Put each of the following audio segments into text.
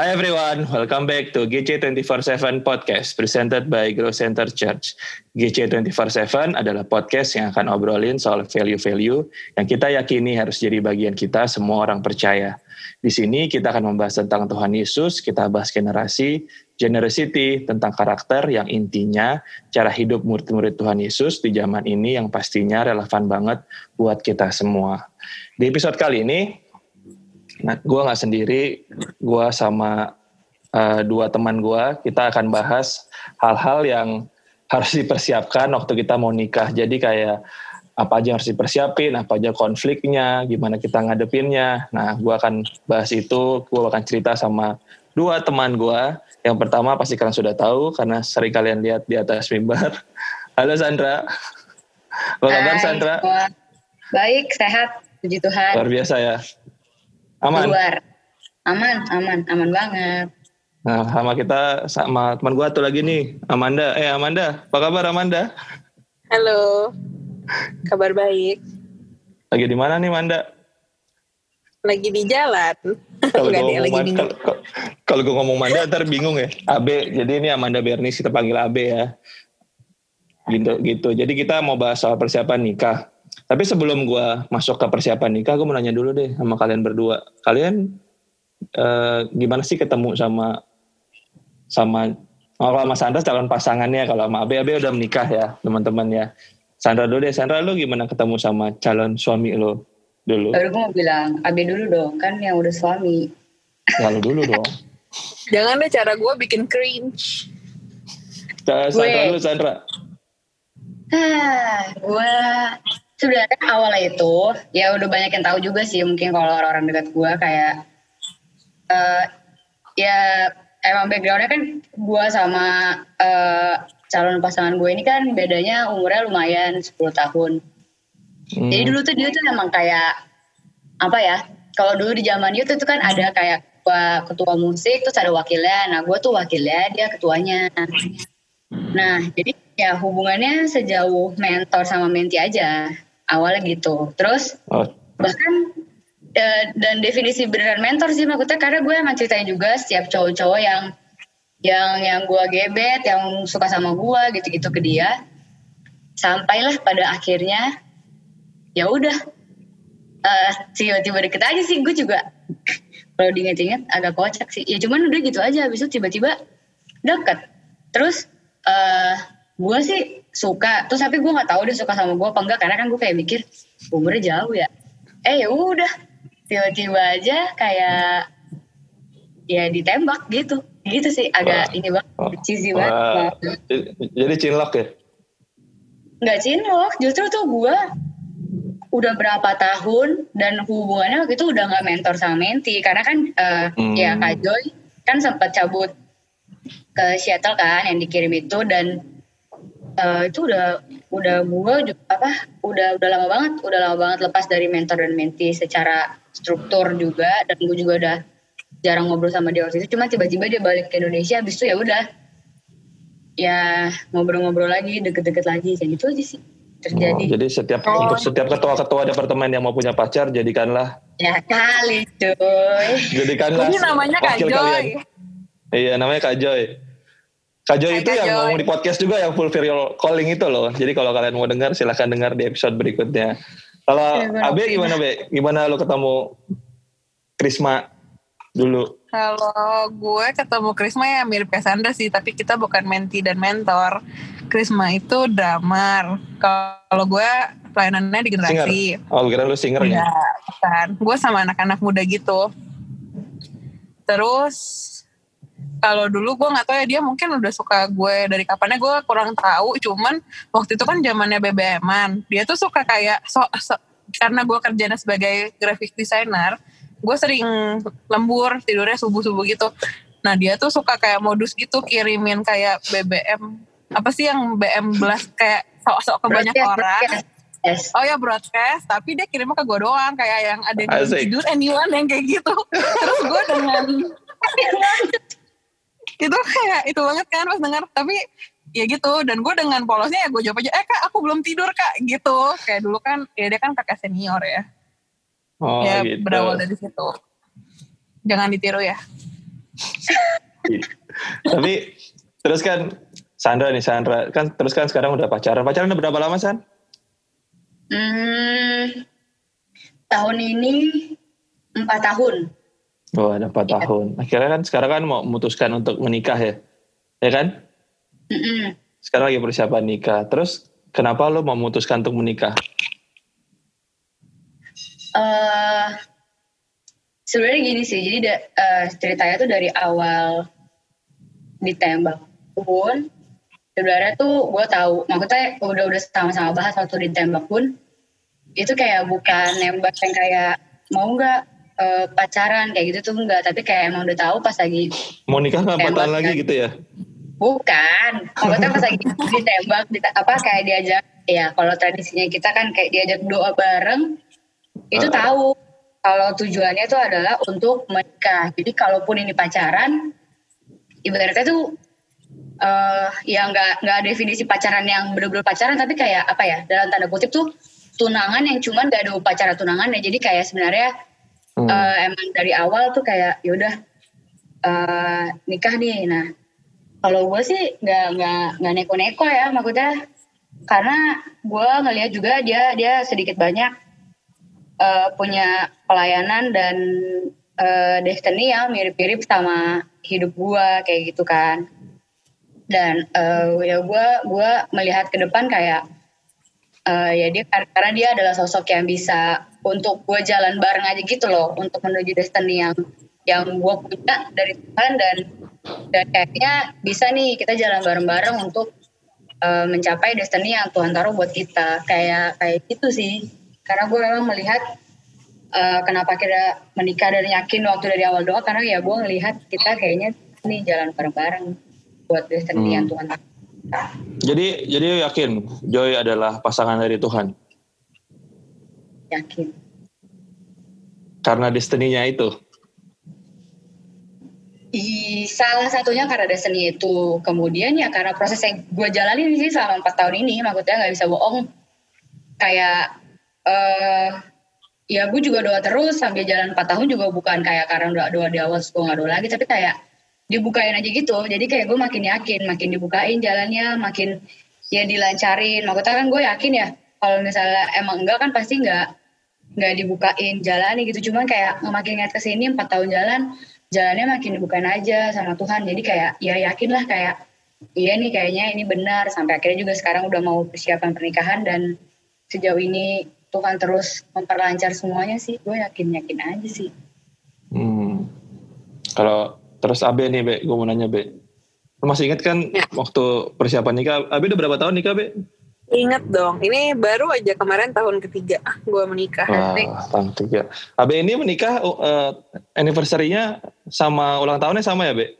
Hi everyone, welcome back to GC 24/7 Podcast presented by Grow Center Church. GC 24/7 adalah podcast yang akan obrolin soal value-value yang kita yakini harus jadi bagian kita semua orang percaya. Di sini kita akan membahas tentang Tuhan Yesus, kita bahas generasi, generosity, tentang karakter yang intinya cara hidup murid-murid Tuhan Yesus di zaman ini yang pastinya relevan banget buat kita semua. Di episode kali ini Nah, gue nggak sendiri, gue sama uh, dua teman gue, kita akan bahas hal-hal yang harus dipersiapkan waktu kita mau nikah. Jadi kayak apa aja yang harus dipersiapin, apa aja konfliknya, gimana kita ngadepinnya. Nah, gue akan bahas itu, gue akan cerita sama dua teman gue. Yang pertama pasti kalian sudah tahu karena sering kalian lihat di atas mimbar. Halo Sandra. Apa kabar Sandra? Baik, sehat. Puji Tuhan. Luar biasa ya. Aman. Luar. Aman, aman, aman banget. Nah, sama kita sama teman gua tuh lagi nih, Amanda. Eh, Amanda, apa kabar Amanda? Halo. Kabar baik. Lagi di mana nih, Amanda? Lagi di jalan. Kalau gue ngomong, kalau gue ngomong Manda ntar bingung ya. Abe, jadi ini Amanda Bernis kita panggil Abe ya. Gitu, gitu. Jadi kita mau bahas soal persiapan nikah. Tapi sebelum gue masuk ke persiapan nikah, gue mau nanya dulu deh sama kalian berdua. Kalian eh, gimana sih ketemu sama sama oh, kalau Mas Sandra calon pasangannya, kalau sama Abe, Abe udah menikah ya teman-teman ya. Sandra dulu deh, Sandra lu gimana ketemu sama calon suami lo dulu? Baru gue mau bilang, Abe dulu dong, kan yang udah suami. Lalu dulu dong. Jangan deh cara gue bikin cringe. Sandra dulu, Sandra. Ah, gue sebenarnya awalnya itu ya udah banyak yang tahu juga sih mungkin kalau orang-orang dekat gue kayak uh, ya emang backgroundnya kan gue sama uh, calon pasangan gue ini kan bedanya umurnya lumayan 10 tahun. Hmm. Jadi dulu tuh dia tuh emang kayak apa ya? Kalau dulu di zaman itu tuh kan ada kayak ketua musik terus ada wakilnya. Nah gue tuh wakilnya dia ketuanya. Nah jadi ya hubungannya sejauh mentor sama menti aja awalnya gitu. Terus oh. bahkan uh, dan definisi beneran mentor sih maksudnya karena gue emang ceritain juga setiap cowok-cowok yang yang yang gue gebet yang suka sama gue gitu-gitu ke dia sampailah pada akhirnya ya udah. Uh, tiba-tiba deket aja sih gue juga kalau diinget-inget agak kocak sih. Ya cuman udah gitu aja habis itu tiba-tiba deket. Terus uh, gue sih suka. Terus tapi gue nggak tahu dia suka sama gue apa enggak karena kan gue kayak mikir umurnya jauh ya. Eh ya udah. Tiba-tiba aja kayak ya ditembak gitu. Gitu sih agak Wah. ini banget cheesy banget. Jadi cinlok ya? Nggak cinlok justru tuh gue udah berapa tahun dan hubungannya waktu itu udah nggak mentor sama menti. Karena kan uh, hmm. ya kak Joy kan sempat cabut ke Seattle kan yang dikirim itu. Dan uh, itu udah udah gue apa udah udah lama banget udah lama banget lepas dari mentor dan menti secara struktur juga dan gue juga udah jarang ngobrol sama dia waktu itu cuma tiba-tiba dia balik ke Indonesia habis itu ya udah ya ngobrol-ngobrol lagi deket-deket lagi kayak gitu aja sih terjadi. Oh, jadi setiap oh. untuk setiap ketua-ketua departemen yang mau punya pacar jadikanlah ya kali cuy. Jadikanlah Ini namanya Kak Joy. Iya namanya Kak Joy. Kak Joy itu yang ngomong di podcast juga yang full video calling itu loh. Jadi kalau kalian mau dengar silahkan dengar di episode berikutnya. Kalau ya, Abe gimana Be? Gimana lo ketemu Krisma dulu? Kalau gue ketemu Krisma ya mirip kayak Sandra sih, tapi kita bukan menti dan mentor. Krisma itu drummer. Kalau gue pelayanannya di generasi. Singer. Oh, kira lu singer ya? Iya, kan. Gue sama anak-anak muda gitu. Terus kalau dulu gue nggak tahu ya dia mungkin udah suka gue dari kapannya. Gue kurang tahu cuman waktu itu kan zamannya BBM-an dia tuh suka kayak so, so karena gue kerjanya sebagai graphic designer gue sering lembur tidurnya subuh subuh gitu. Nah dia tuh suka kayak modus gitu kirimin kayak BBM apa sih yang BM blast kayak sok-sok ke banyak orang. Yes. Oh ya broadcast, tapi dia kirimnya ke gue doang kayak yang ada yang tidur anyone yang kayak gitu. Terus gue dengan itu kayak itu banget kan pas dengar tapi ya gitu dan gue dengan polosnya ya gue jawab aja eh kak aku belum tidur kak gitu kayak dulu kan ya dia kan kakak senior ya oh, ya gitu. berawal dari situ jangan ditiru ya Tapi terus kan Sandra nih Sandra kan terus kan sekarang udah pacaran. Pacaran udah berapa lama San? Hmm, tahun ini empat tahun. Oh ada empat ya. tahun. Akhirnya kan sekarang kan mau memutuskan untuk menikah ya, ya kan? Mm-mm. Sekarang lagi persiapan nikah. Terus kenapa lo mau memutuskan untuk menikah? Uh, sebenarnya gini sih, jadi da, uh, ceritanya tuh dari awal ditembak pun sebenarnya tuh gue tahu maksudnya udah udah sama-sama bahas waktu ditembak pun itu kayak bukan nembak yang kayak mau nggak uh, pacaran kayak gitu tuh enggak. Tapi kayak emang udah tahu pas lagi mau nikah nggak pacaran lagi gitu ya? Bukan. Maksudnya pas lagi ditembak di, apa kayak diajak ya kalau tradisinya kita kan kayak diajak doa bareng itu uh. tahu. Kalau tujuannya itu adalah untuk menikah. Jadi kalaupun ini pacaran ibaratnya tuh uh, ya nggak nggak definisi pacaran yang bener-bener pacaran tapi kayak apa ya dalam tanda kutip tuh tunangan yang cuman gak ada upacara tunangan ya jadi kayak sebenarnya hmm. uh, emang dari awal tuh kayak yaudah uh, nikah nih nah kalau gue sih nggak nggak nggak neko-neko ya maksudnya karena gue ngelihat juga dia dia sedikit banyak uh, punya pelayanan dan uh, destiny yang mirip-mirip sama hidup gue kayak gitu kan dan uh, ya gue gue melihat ke depan kayak uh, ya dia karena dia adalah sosok yang bisa untuk gue jalan bareng aja gitu loh untuk menuju destiny yang yang gue punya dari Tuhan dan dan kayaknya bisa nih kita jalan bareng-bareng untuk uh, mencapai destiny yang Tuhan taruh buat kita kayak kayak gitu sih karena gue memang melihat uh, kenapa kita menikah dan yakin waktu dari awal doa karena ya gue ngelihat kita kayaknya nih jalan bareng-bareng buat destiny hmm. yang Tuhan taruh jadi jadi yakin Joy adalah pasangan dari Tuhan. Yakin. Karena destininya itu. I, salah satunya karena destiny itu. Kemudian ya karena proses yang gue jalani sih selama empat tahun ini, maksudnya nggak bisa bohong. Kayak uh, ya gue juga doa terus sambil jalan empat tahun juga bukan kayak karena doa doa di awal gue nggak doa lagi, tapi kayak dibukain aja gitu jadi kayak gue makin yakin makin dibukain jalannya makin ya dilancarin makanya kan gue yakin ya kalau misalnya emang enggak kan pasti enggak nggak dibukain jalan gitu cuman kayak makin ingat ke sini empat tahun jalan jalannya makin dibukain aja sama Tuhan jadi kayak ya yakin lah kayak iya nih kayaknya ini benar sampai akhirnya juga sekarang udah mau persiapan pernikahan dan sejauh ini Tuhan terus memperlancar semuanya sih gue yakin yakin aja sih hmm. kalau Terus Abe nih, Be, gue mau nanya, Be. Lu masih inget kan ya. waktu persiapan nikah, Abe udah berapa tahun nikah, Be? Ingat dong, ini baru aja kemarin tahun ketiga gue menikah. Wah, tahun ketiga. Abe ini menikah uh, anniversary-nya sama ulang tahunnya sama ya, Be?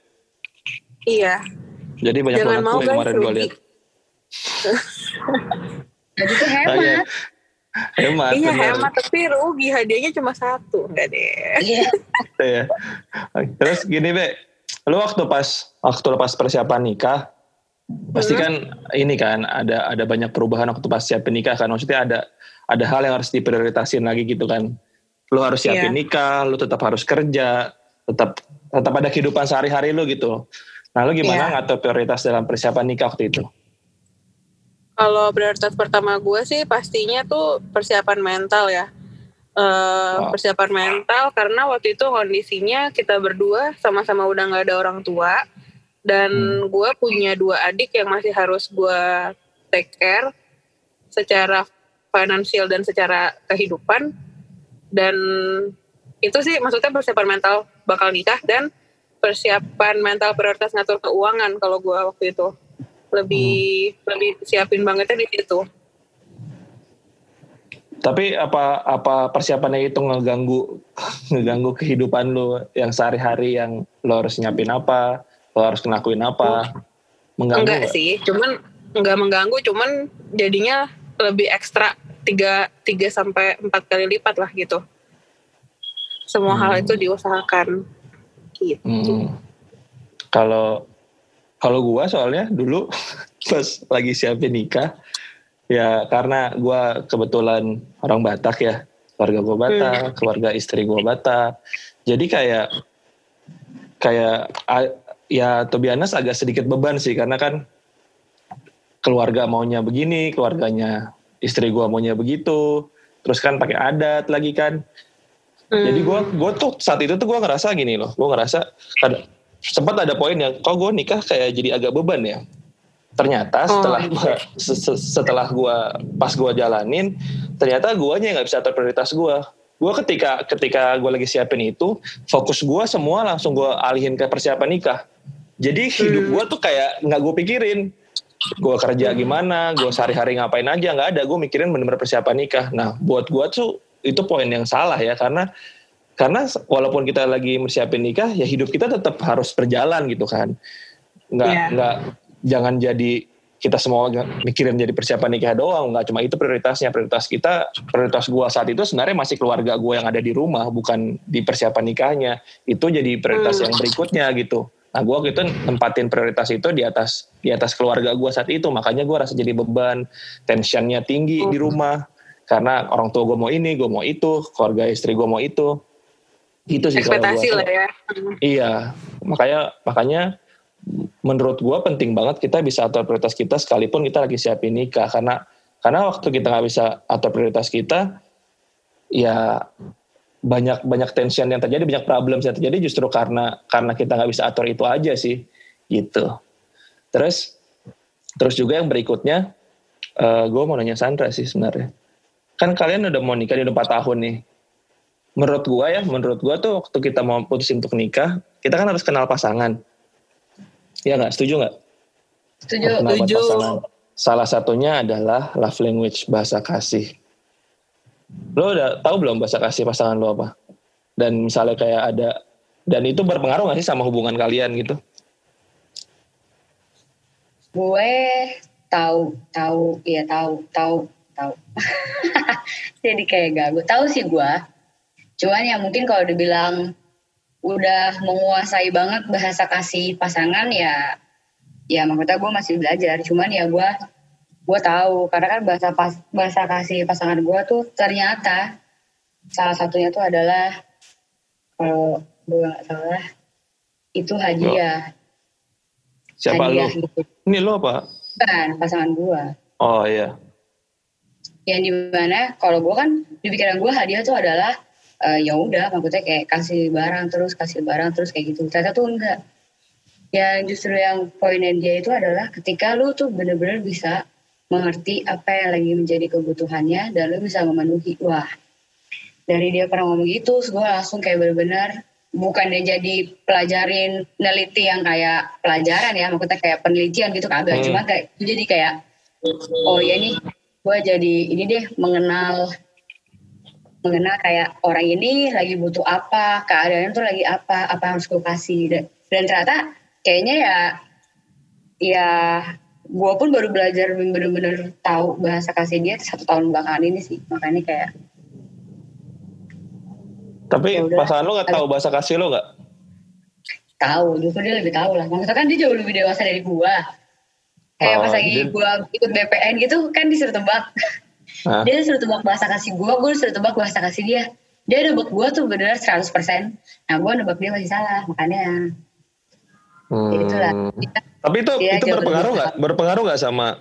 Iya. Jadi banyak Jangan banget yang kemarin gue lihat. Jadi itu hemat hemat iya bener. hemat tapi rugi hadiahnya cuma satu enggak deh iya yeah. terus gini be lu waktu pas waktu pas persiapan nikah pasti kan ini kan ada ada banyak perubahan waktu pas siapin nikah kan maksudnya ada ada hal yang harus diprioritasin lagi gitu kan lu harus siapin yeah. nikah lu tetap harus kerja tetap tetap ada kehidupan sehari-hari lu gitu nah lu gimana yeah. ngatur prioritas dalam persiapan nikah waktu itu kalau prioritas pertama gue sih pastinya tuh persiapan mental ya. Uh, wow. Persiapan mental karena waktu itu kondisinya kita berdua sama-sama udah nggak ada orang tua dan hmm. gue punya dua adik yang masih harus gue take care secara finansial dan secara kehidupan dan itu sih maksudnya persiapan mental bakal nikah dan persiapan mental prioritas ngatur keuangan kalau gue waktu itu lebih hmm. lebih siapin bangetnya di situ. Tapi apa apa persiapannya itu ngeganggu ngeganggu kehidupan lo yang sehari-hari yang lo harus nyiapin apa, lo harus ngelakuin apa? Mengganggu enggak gak? sih, cuman enggak mengganggu, cuman jadinya lebih ekstra tiga tiga sampai empat kali lipat lah gitu. Semua hmm. hal itu diusahakan gitu. Hmm. Kalau kalau gue soalnya dulu pas lagi siapin nikah, ya karena gue kebetulan orang Batak ya, keluarga gue Batak, hmm. keluarga istri gue Batak. Jadi kayak kayak ya to be honest, agak sedikit beban sih karena kan keluarga maunya begini, keluarganya istri gue maunya begitu, terus kan pakai adat lagi kan. Hmm. Jadi gue gue tuh saat itu tuh gue ngerasa gini loh, gue ngerasa ada, sempat ada poin yang kok gue nikah kayak jadi agak beban ya. Ternyata oh, setelah oh, gua, setelah gue pas gue jalanin, ternyata gue nya nggak bisa atur prioritas gue. Gue ketika ketika gue lagi siapin itu, fokus gue semua langsung gue alihin ke persiapan nikah. Jadi hidup hmm. gue tuh kayak nggak gue pikirin gue kerja gimana, gue sehari-hari ngapain aja nggak ada, gue mikirin bener-bener persiapan nikah. Nah, buat gue tuh itu poin yang salah ya karena karena walaupun kita lagi persiapin nikah, ya hidup kita tetap harus berjalan gitu kan. Nggak yeah. nggak jangan jadi kita semua mikirin jadi persiapan nikah doang, nggak cuma itu prioritasnya. Prioritas kita, prioritas gue saat itu sebenarnya masih keluarga gue yang ada di rumah, bukan di persiapan nikahnya. Itu jadi prioritas hmm. yang berikutnya gitu. Nah gue gitu nempatin prioritas itu di atas di atas keluarga gue saat itu, makanya gue rasa jadi beban, tensionnya tinggi di oh. rumah. Karena orang tua gue mau ini, gue mau itu, keluarga istri gue mau itu, itu sih ekspektasi lah ya. Iya, makanya makanya menurut gue penting banget kita bisa atur prioritas kita sekalipun kita lagi siapin nikah. Karena karena waktu kita nggak bisa atur prioritas kita, ya banyak banyak tension yang terjadi banyak problem yang terjadi justru karena karena kita nggak bisa atur itu aja sih gitu. Terus terus juga yang berikutnya uh, eh, gue mau nanya Sandra sih sebenarnya. Kan kalian udah mau nikah di udah 4 tahun nih. Menurut gue ya menurut gue tuh waktu kita mau putusin untuk nikah kita kan harus kenal pasangan. Ya nggak? Setuju nggak? Setuju setuju. salah satunya adalah love language bahasa kasih lo udah tahu belum bahasa kasih pasangan lo apa? Dan misalnya kayak ada dan itu berpengaruh gak sih sama hubungan kalian gitu? Gue tahu tahu iya tahu tahu tahu. Jadi kayak gak gue tahu sih gue cuman ya mungkin kalau dibilang udah menguasai banget bahasa kasih pasangan ya ya maksudnya gue masih belajar. Cuman ya gue gue tahu karena kan bahasa pas bahasa kasih pasangan gue tuh ternyata salah satunya tuh adalah kalau gue nggak salah itu hadiah. Siapa hadiah lu gitu. ini lo apa? Kan pasangan gue oh iya. Yang di mana kalau gue kan di pikiran gue hadiah tuh adalah uh, ya udah maksudnya kayak kasih barang terus kasih barang terus kayak gitu. Ternyata tuh enggak. Yang justru yang poinnya dia itu adalah ketika lu tuh bener-bener bisa mengerti apa yang lagi menjadi kebutuhannya dan lo bisa memenuhi. Wah dari dia pernah ngomong gitu gue langsung kayak benar-benar bukan dia jadi pelajarin neliti yang kayak pelajaran ya maksudnya kayak penelitian gitu kagak. Hmm. cuma kayak jadi kayak oh ya nih gue jadi ini deh mengenal mengenal kayak orang ini lagi butuh apa keadaannya tuh lagi apa apa yang harus gue kasih. Dan, dan ternyata kayaknya ya ya gue pun baru belajar bener-bener tahu bahasa kasih dia satu tahun belakangan ini sih. Makanya kayak tapi ya pasangan lo nggak tahu bahasa kasih lo nggak? Tahu justru dia lebih tahu lah. Maksudnya kan dia jauh lebih dewasa dari gue kayak oh, pas lagi dia... gue ikut BPN gitu kan disuruh tebak. Hah? dia disuruh tebak bahasa kasih gue gue disuruh tebak bahasa kasih dia dia nebak gue tuh bener 100% nah gue nebak dia masih salah makanya hmm. itulah tapi itu ya, itu berpengaruh nggak? Berpengaruh nggak sama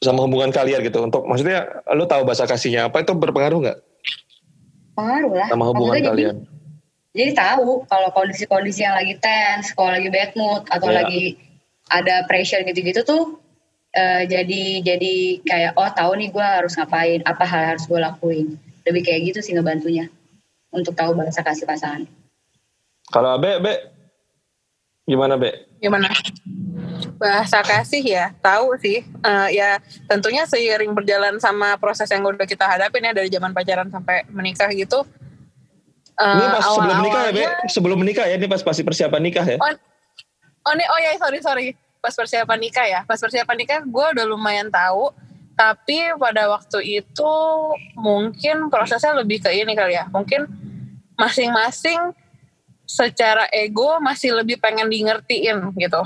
sama hubungan kalian gitu? Untuk maksudnya lu tahu bahasa kasihnya apa itu berpengaruh nggak? Pengaruh lah. Sama hubungan maksudnya kalian. Jadi, jadi tahu kalau kondisi-kondisi yang lagi tense, kalau lagi bad mood atau ya. lagi ada pressure gitu-gitu tuh uh, jadi jadi kayak oh tahu nih gue harus ngapain, apa hal harus gue lakuin. Lebih kayak gitu sih ngebantunya untuk tahu bahasa kasih pasangan. Kalau Abe, Abe Gimana, Be? Gimana? Bahasa kasih ya, tahu sih. Uh, ya tentunya seiring berjalan sama proses yang udah kita hadapin ya dari zaman pacaran sampai menikah gitu. Uh, ini pas awal sebelum menikah ya, Be? Sebelum menikah ya, ini pas pasti persiapan nikah ya? Oh, oh, ini, oh ya, sorry, sorry. Pas persiapan nikah ya. Pas persiapan nikah gue udah lumayan tahu. Tapi pada waktu itu mungkin prosesnya lebih ke ini kali ya. Mungkin masing-masing secara ego masih lebih pengen di ngertiin gitu.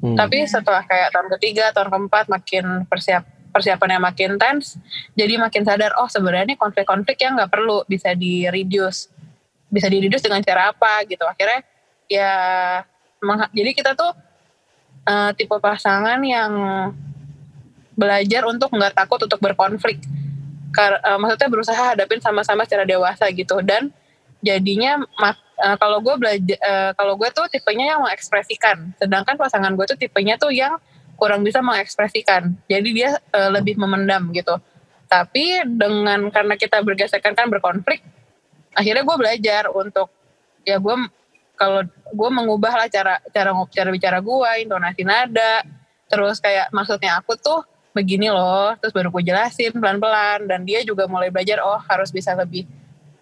Hmm. Tapi setelah kayak tahun ketiga, tahun keempat makin persiap persiapannya makin tense, jadi makin sadar oh sebenarnya konflik-konflik yang nggak perlu bisa di reduce, bisa di reduce dengan cara apa gitu. Akhirnya ya jadi kita tuh uh, tipe pasangan yang belajar untuk nggak takut untuk berkonflik. Kar uh, maksudnya berusaha hadapin sama-sama secara dewasa gitu dan jadinya uh, kalau gue belajar uh, kalau gue tuh tipenya yang mengekspresikan, sedangkan pasangan gue tuh tipenya tuh yang kurang bisa mengekspresikan. Jadi dia uh, lebih memendam gitu. Tapi dengan karena kita bergesekan kan berkonflik, akhirnya gue belajar untuk ya gue kalau gue mengubah lah cara cara cara bicara gue, intonasi nada, terus kayak maksudnya aku tuh begini loh, terus baru gue jelasin pelan-pelan dan dia juga mulai belajar oh harus bisa lebih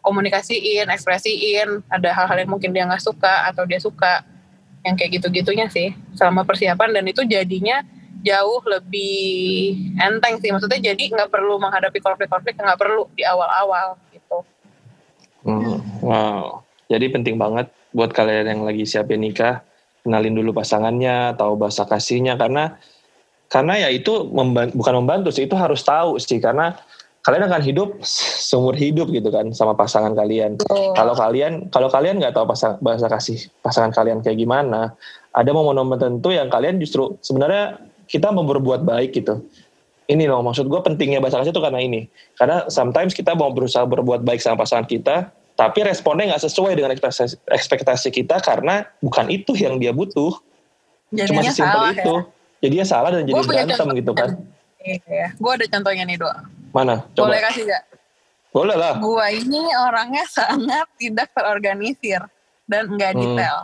komunikasiin, ekspresiin, ada hal-hal yang mungkin dia nggak suka atau dia suka yang kayak gitu-gitunya sih selama persiapan. Dan itu jadinya jauh lebih enteng sih. Maksudnya jadi nggak perlu menghadapi konflik-konflik nggak perlu di awal-awal gitu. Hmm, wow, jadi penting banget buat kalian yang lagi siapin nikah kenalin dulu pasangannya, tahu bahasa kasihnya. Karena karena ya itu membantu, bukan membantu sih itu harus tahu sih. Karena kalian akan hidup seumur hidup gitu kan sama pasangan kalian. Oh. Kalau kalian kalau kalian nggak tahu pasang, bahasa kasih pasangan kalian kayak gimana, ada momen-momen tertentu yang kalian justru sebenarnya kita mau berbuat baik gitu. Ini loh maksud gue pentingnya bahasa kasih itu karena ini. Karena sometimes kita mau berusaha berbuat baik sama pasangan kita, tapi responnya nggak sesuai dengan ekspektasi, kita karena bukan itu yang dia butuh. Jadinya Cuma sesimpel itu. Ya? Jadinya salah dan jadi berantem gitu kan. Iya, gue ada contohnya nih doa. Mana? Coba. Boleh kasih gak? Boleh lah. Gue ini orangnya sangat tidak terorganisir dan nggak hmm. detail.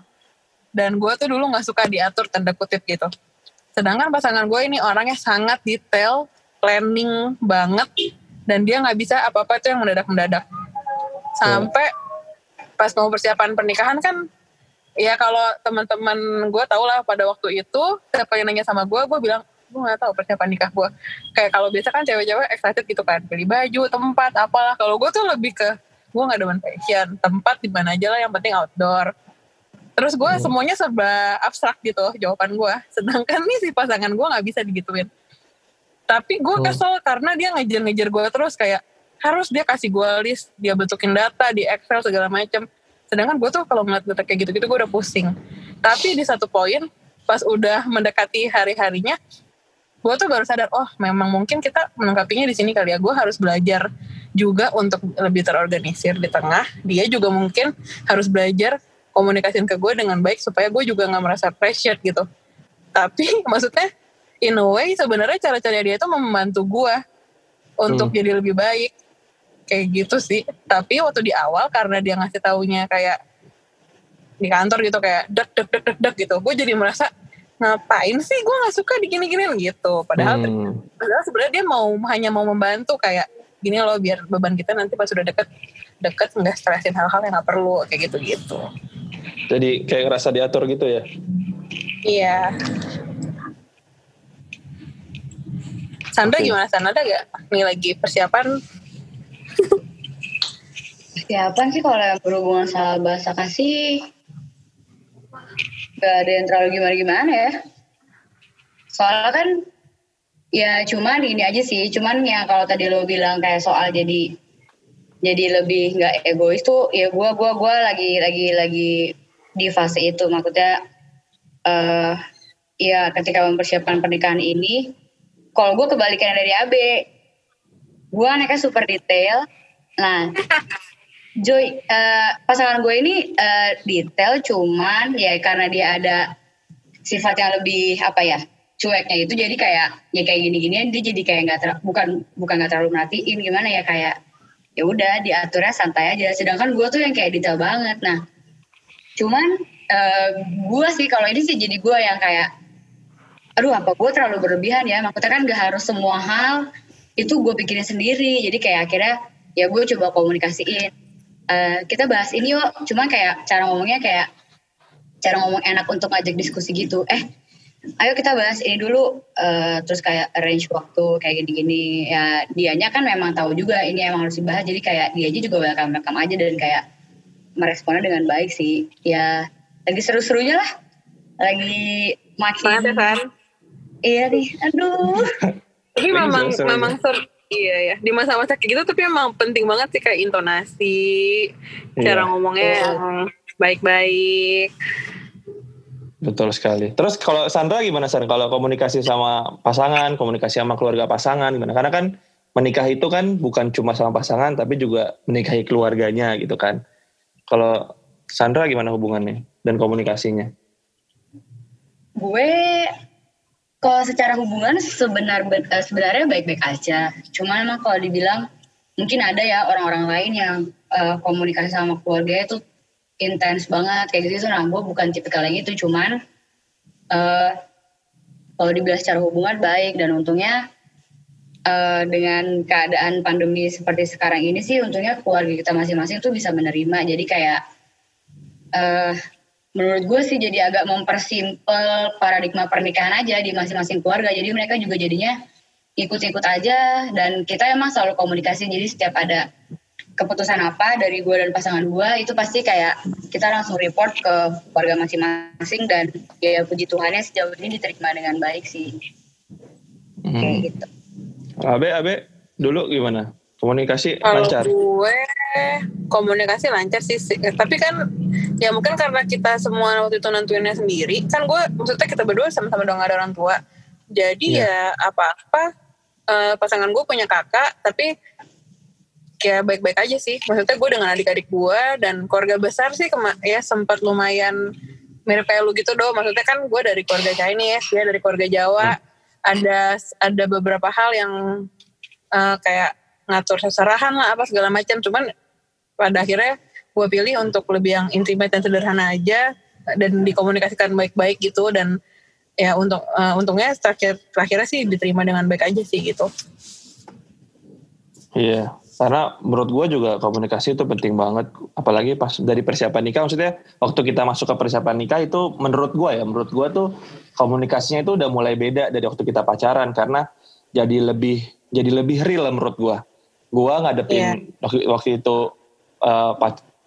Dan gue tuh dulu nggak suka diatur tanda kutip gitu. Sedangkan pasangan gue ini orangnya sangat detail, planning banget, dan dia nggak bisa apa-apa tuh yang mendadak-mendadak. Sampai pas mau persiapan pernikahan kan ya kalau teman-teman gue tau lah pada waktu itu siapa yang nanya sama gue gue bilang gue gak tahu persiapan nikah gue kayak kalau biasa kan cewek-cewek excited gitu kan. Beli baju tempat apalah. Kalau gue tuh lebih ke gue gak demen fashion. Tempat di mana aja lah yang penting outdoor. Terus gue hmm. semuanya serba abstrak gitu jawaban gue sedangkan nih si pasangan gue nggak bisa digituin. Tapi gue hmm. kesel karena dia ngejar-ngejar gue terus kayak harus dia kasih gue list dia bentukin data di Excel segala macem. Sedangkan gue tuh kalau ngeliat data kayak gitu-gitu gue udah pusing. Tapi di satu poin pas udah mendekati hari-harinya gue tuh baru sadar oh memang mungkin kita menangkapinya di sini kali ya. Gue harus belajar juga untuk lebih terorganisir di tengah. Dia juga mungkin harus belajar komunikasiin ke gue dengan baik supaya gue juga nggak merasa pressure gitu. Tapi maksudnya in a way sebenarnya cara-cara dia itu membantu gue untuk hmm. jadi lebih baik. Kayak gitu sih. Tapi waktu di awal karena dia ngasih taunya kayak di kantor gitu kayak dek dek dek dek dek gitu gue jadi merasa ngapain sih? Gue nggak suka digini-giniin gitu. Padahal hmm. padahal sebenarnya dia mau hanya mau membantu kayak gini loh biar beban kita nanti pas sudah deket deket nggak stresin hal-hal yang nggak perlu kayak gitu gitu jadi kayak ngerasa diatur gitu ya? Iya. Sandra okay. gimana Sandra? Ada gak nih lagi persiapan? Persiapan sih kalau yang berhubungan sama bahasa kasih gak ada yang terlalu gimana-gimana ya. Soalnya kan ya cuman ini aja sih, cuman ya kalau tadi lo bilang kayak soal jadi jadi lebih nggak egois tuh ya gue gua gua lagi lagi lagi di fase itu maksudnya uh, ya ketika mempersiapkan pernikahan ini kalau gue kebalikan dari Abe gue anaknya super detail nah Joy, uh, pasangan gue ini uh, detail cuman ya karena dia ada sifat yang lebih apa ya cueknya itu jadi kayak ya kayak gini-gini dia jadi kayak nggak bukan bukan nggak terlalu merhatiin gimana ya kayak ya udah diaturnya santai aja. Sedangkan gue tuh yang kayak detail banget. Nah cuman uh, gue sih kalau ini sih jadi gue yang kayak aduh apa gue terlalu berlebihan ya? Maksudnya kan gak harus semua hal itu gue pikirin sendiri. Jadi kayak akhirnya ya gue coba komunikasiin uh, kita bahas ini yuk. Cuma kayak cara ngomongnya kayak cara ngomong enak untuk ngajak diskusi gitu. Eh ayo kita bahas ini dulu. Uh, terus kayak arrange waktu kayak gini-gini. Ya dianya kan memang tahu juga ini emang harus dibahas. Jadi kayak dia aja juga welcome welcome aja dan kayak meresponnya dengan baik sih. Ya lagi seru-serunya lah. Lagi makin kan? iya nih. Aduh. Tapi memang memang seru Iya ya, di masa-masa kayak gitu tapi emang penting banget sih kayak intonasi, yeah. cara ngomongnya oh. yang baik-baik. Betul sekali. Terus kalau Sandra gimana Sandra? Kalau komunikasi sama pasangan, komunikasi sama keluarga pasangan gimana? Karena kan menikah itu kan bukan cuma sama pasangan, tapi juga menikahi keluarganya gitu kan. Kalau Sandra gimana hubungannya dan komunikasinya? Gue kalau secara hubungan sebenar eh, sebenarnya baik-baik aja. Cuma emang kalau dibilang mungkin ada ya orang-orang lain yang uh, komunikasi sama keluarga itu intens banget. Kayak gitu nah gue bukan tipikal yang itu. Cuman uh, kalau dibilang secara hubungan baik. Dan untungnya uh, dengan keadaan pandemi seperti sekarang ini sih untungnya keluarga kita masing-masing tuh bisa menerima. Jadi kayak uh, menurut gue sih jadi agak mempersimpel paradigma pernikahan aja di masing-masing keluarga. Jadi mereka juga jadinya ikut-ikut aja. Dan kita emang selalu komunikasi. Jadi setiap ada keputusan apa dari gue dan pasangan gue itu pasti kayak kita langsung report ke keluarga masing-masing. Dan ya puji Tuhannya sejauh ini diterima dengan baik sih. Hmm. kayak gitu. Abe Abe dulu gimana komunikasi Kalau lancar? gue komunikasi lancar sih, tapi kan ya mungkin karena kita semua waktu itu nentuinnya sendiri kan gue maksudnya kita berdua sama-sama dong ada orang tua jadi yeah. ya apa-apa uh, pasangan gue punya kakak tapi kayak baik-baik aja sih. Maksudnya gue dengan adik-adik gue dan keluarga besar sih ya sempat lumayan mirip kayak lu gitu doh. Maksudnya kan gue dari keluarga Chinese, dia dari keluarga Jawa. Hmm. Ada ada beberapa hal yang uh, kayak ngatur seserahan lah apa segala macam. Cuman pada akhirnya gue pilih untuk lebih yang intimate dan sederhana aja dan dikomunikasikan baik-baik gitu dan ya untuk uh, untungnya terakhir terakhirnya sih diterima dengan baik aja sih gitu. Iya, karena menurut gue juga komunikasi itu penting banget apalagi pas dari persiapan nikah maksudnya waktu kita masuk ke persiapan nikah itu menurut gue ya menurut gue tuh komunikasinya itu udah mulai beda dari waktu kita pacaran karena jadi lebih jadi lebih real menurut gue gue ngadepin yeah. waktu, waktu itu uh,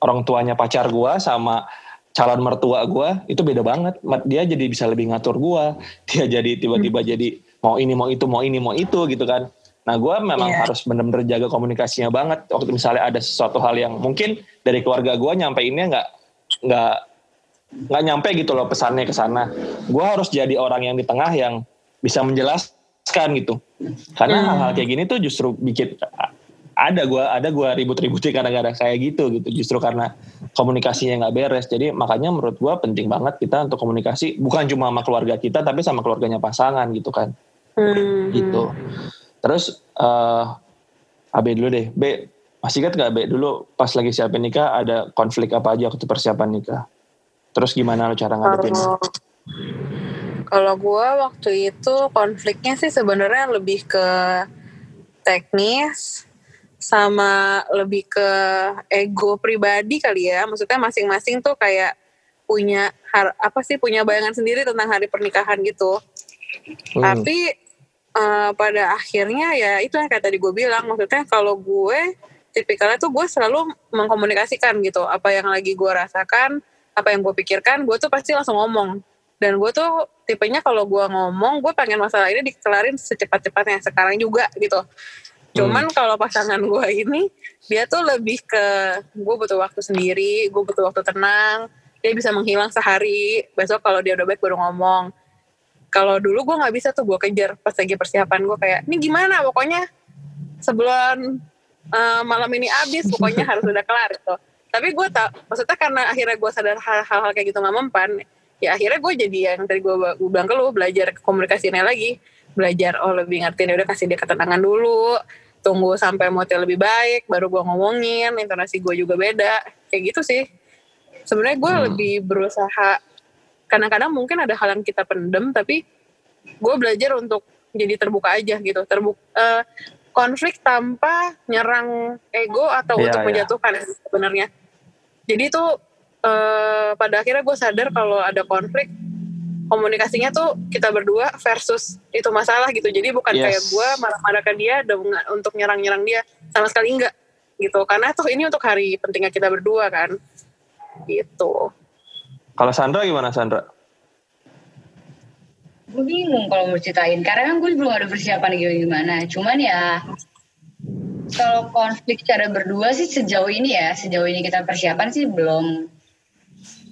orang tuanya pacar gue sama calon mertua gue itu beda banget dia jadi bisa lebih ngatur gue dia jadi tiba-tiba hmm. jadi mau ini mau itu mau ini mau itu gitu kan Nah gue memang yeah. harus benar-benar jaga komunikasinya banget. Waktu misalnya ada sesuatu hal yang mungkin dari keluarga gue nyampeinnya nggak nggak nggak nyampe gitu loh pesannya ke sana. Gue harus jadi orang yang di tengah yang bisa menjelaskan gitu. Karena hal hal-hal kayak gini tuh justru bikin ada gue ada gue ribut-ributnya kadang-kadang kayak gitu gitu. Justru karena komunikasinya nggak beres. Jadi makanya menurut gue penting banget kita untuk komunikasi bukan cuma sama keluarga kita tapi sama keluarganya pasangan gitu kan. Hmm. Gitu. Terus uh, eh, AB dulu deh. B, masih ingat gak B dulu pas lagi siapin nikah ada konflik apa aja waktu persiapan nikah? Terus gimana lo cara ngadepin? Kalau gue waktu itu konfliknya sih sebenarnya lebih ke teknis sama lebih ke ego pribadi kali ya. Maksudnya masing-masing tuh kayak punya har, apa sih punya bayangan sendiri tentang hari pernikahan gitu. Hmm. Tapi uh, pada akhirnya ya itu yang kayak tadi gue bilang maksudnya kalau gue tipikalnya tuh gue selalu mengkomunikasikan gitu apa yang lagi gue rasakan apa yang gue pikirkan gue tuh pasti langsung ngomong dan gue tuh tipenya kalau gue ngomong gue pengen masalah ini dikelarin secepat-cepatnya sekarang juga gitu cuman hmm. kalau pasangan gue ini dia tuh lebih ke gue butuh waktu sendiri gue butuh waktu tenang dia bisa menghilang sehari. Besok kalau dia udah baik baru ngomong. Kalau dulu gue nggak bisa tuh gue kejar pas lagi persiapan gue kayak ini gimana? Pokoknya sebelum uh, malam ini habis pokoknya harus udah kelar gitu. Tapi gue tak maksudnya karena akhirnya gue sadar hal-hal kayak gitu nggak mempan ya akhirnya gue jadi yang tadi gue, bilang ke lu belajar komunikasinya lagi. Belajar oh lebih ngerti udah kasih dia ketenangan dulu tunggu sampai motel lebih baik baru gue ngomongin intonasi gue juga beda kayak gitu sih sebenarnya gue hmm. lebih berusaha kadang-kadang mungkin ada hal yang kita pendem tapi gue belajar untuk jadi terbuka aja gitu terbuka uh, eh, konflik tanpa nyerang ego atau yeah, untuk yeah. menjatuhkan sebenarnya jadi itu uh, pada akhirnya gue sadar kalau ada konflik komunikasinya tuh kita berdua versus itu masalah gitu. Jadi bukan yes. kayak gue marah-marah ke dia untuk nyerang-nyerang dia. Sama sekali enggak gitu. Karena tuh ini untuk hari pentingnya kita berdua kan. Gitu. Kalau Sandra gimana Sandra? Gue bingung kalau mau ceritain. Karena kan gue belum ada persiapan gimana gimana. Cuman ya kalau konflik cara berdua sih sejauh ini ya. Sejauh ini kita persiapan sih belum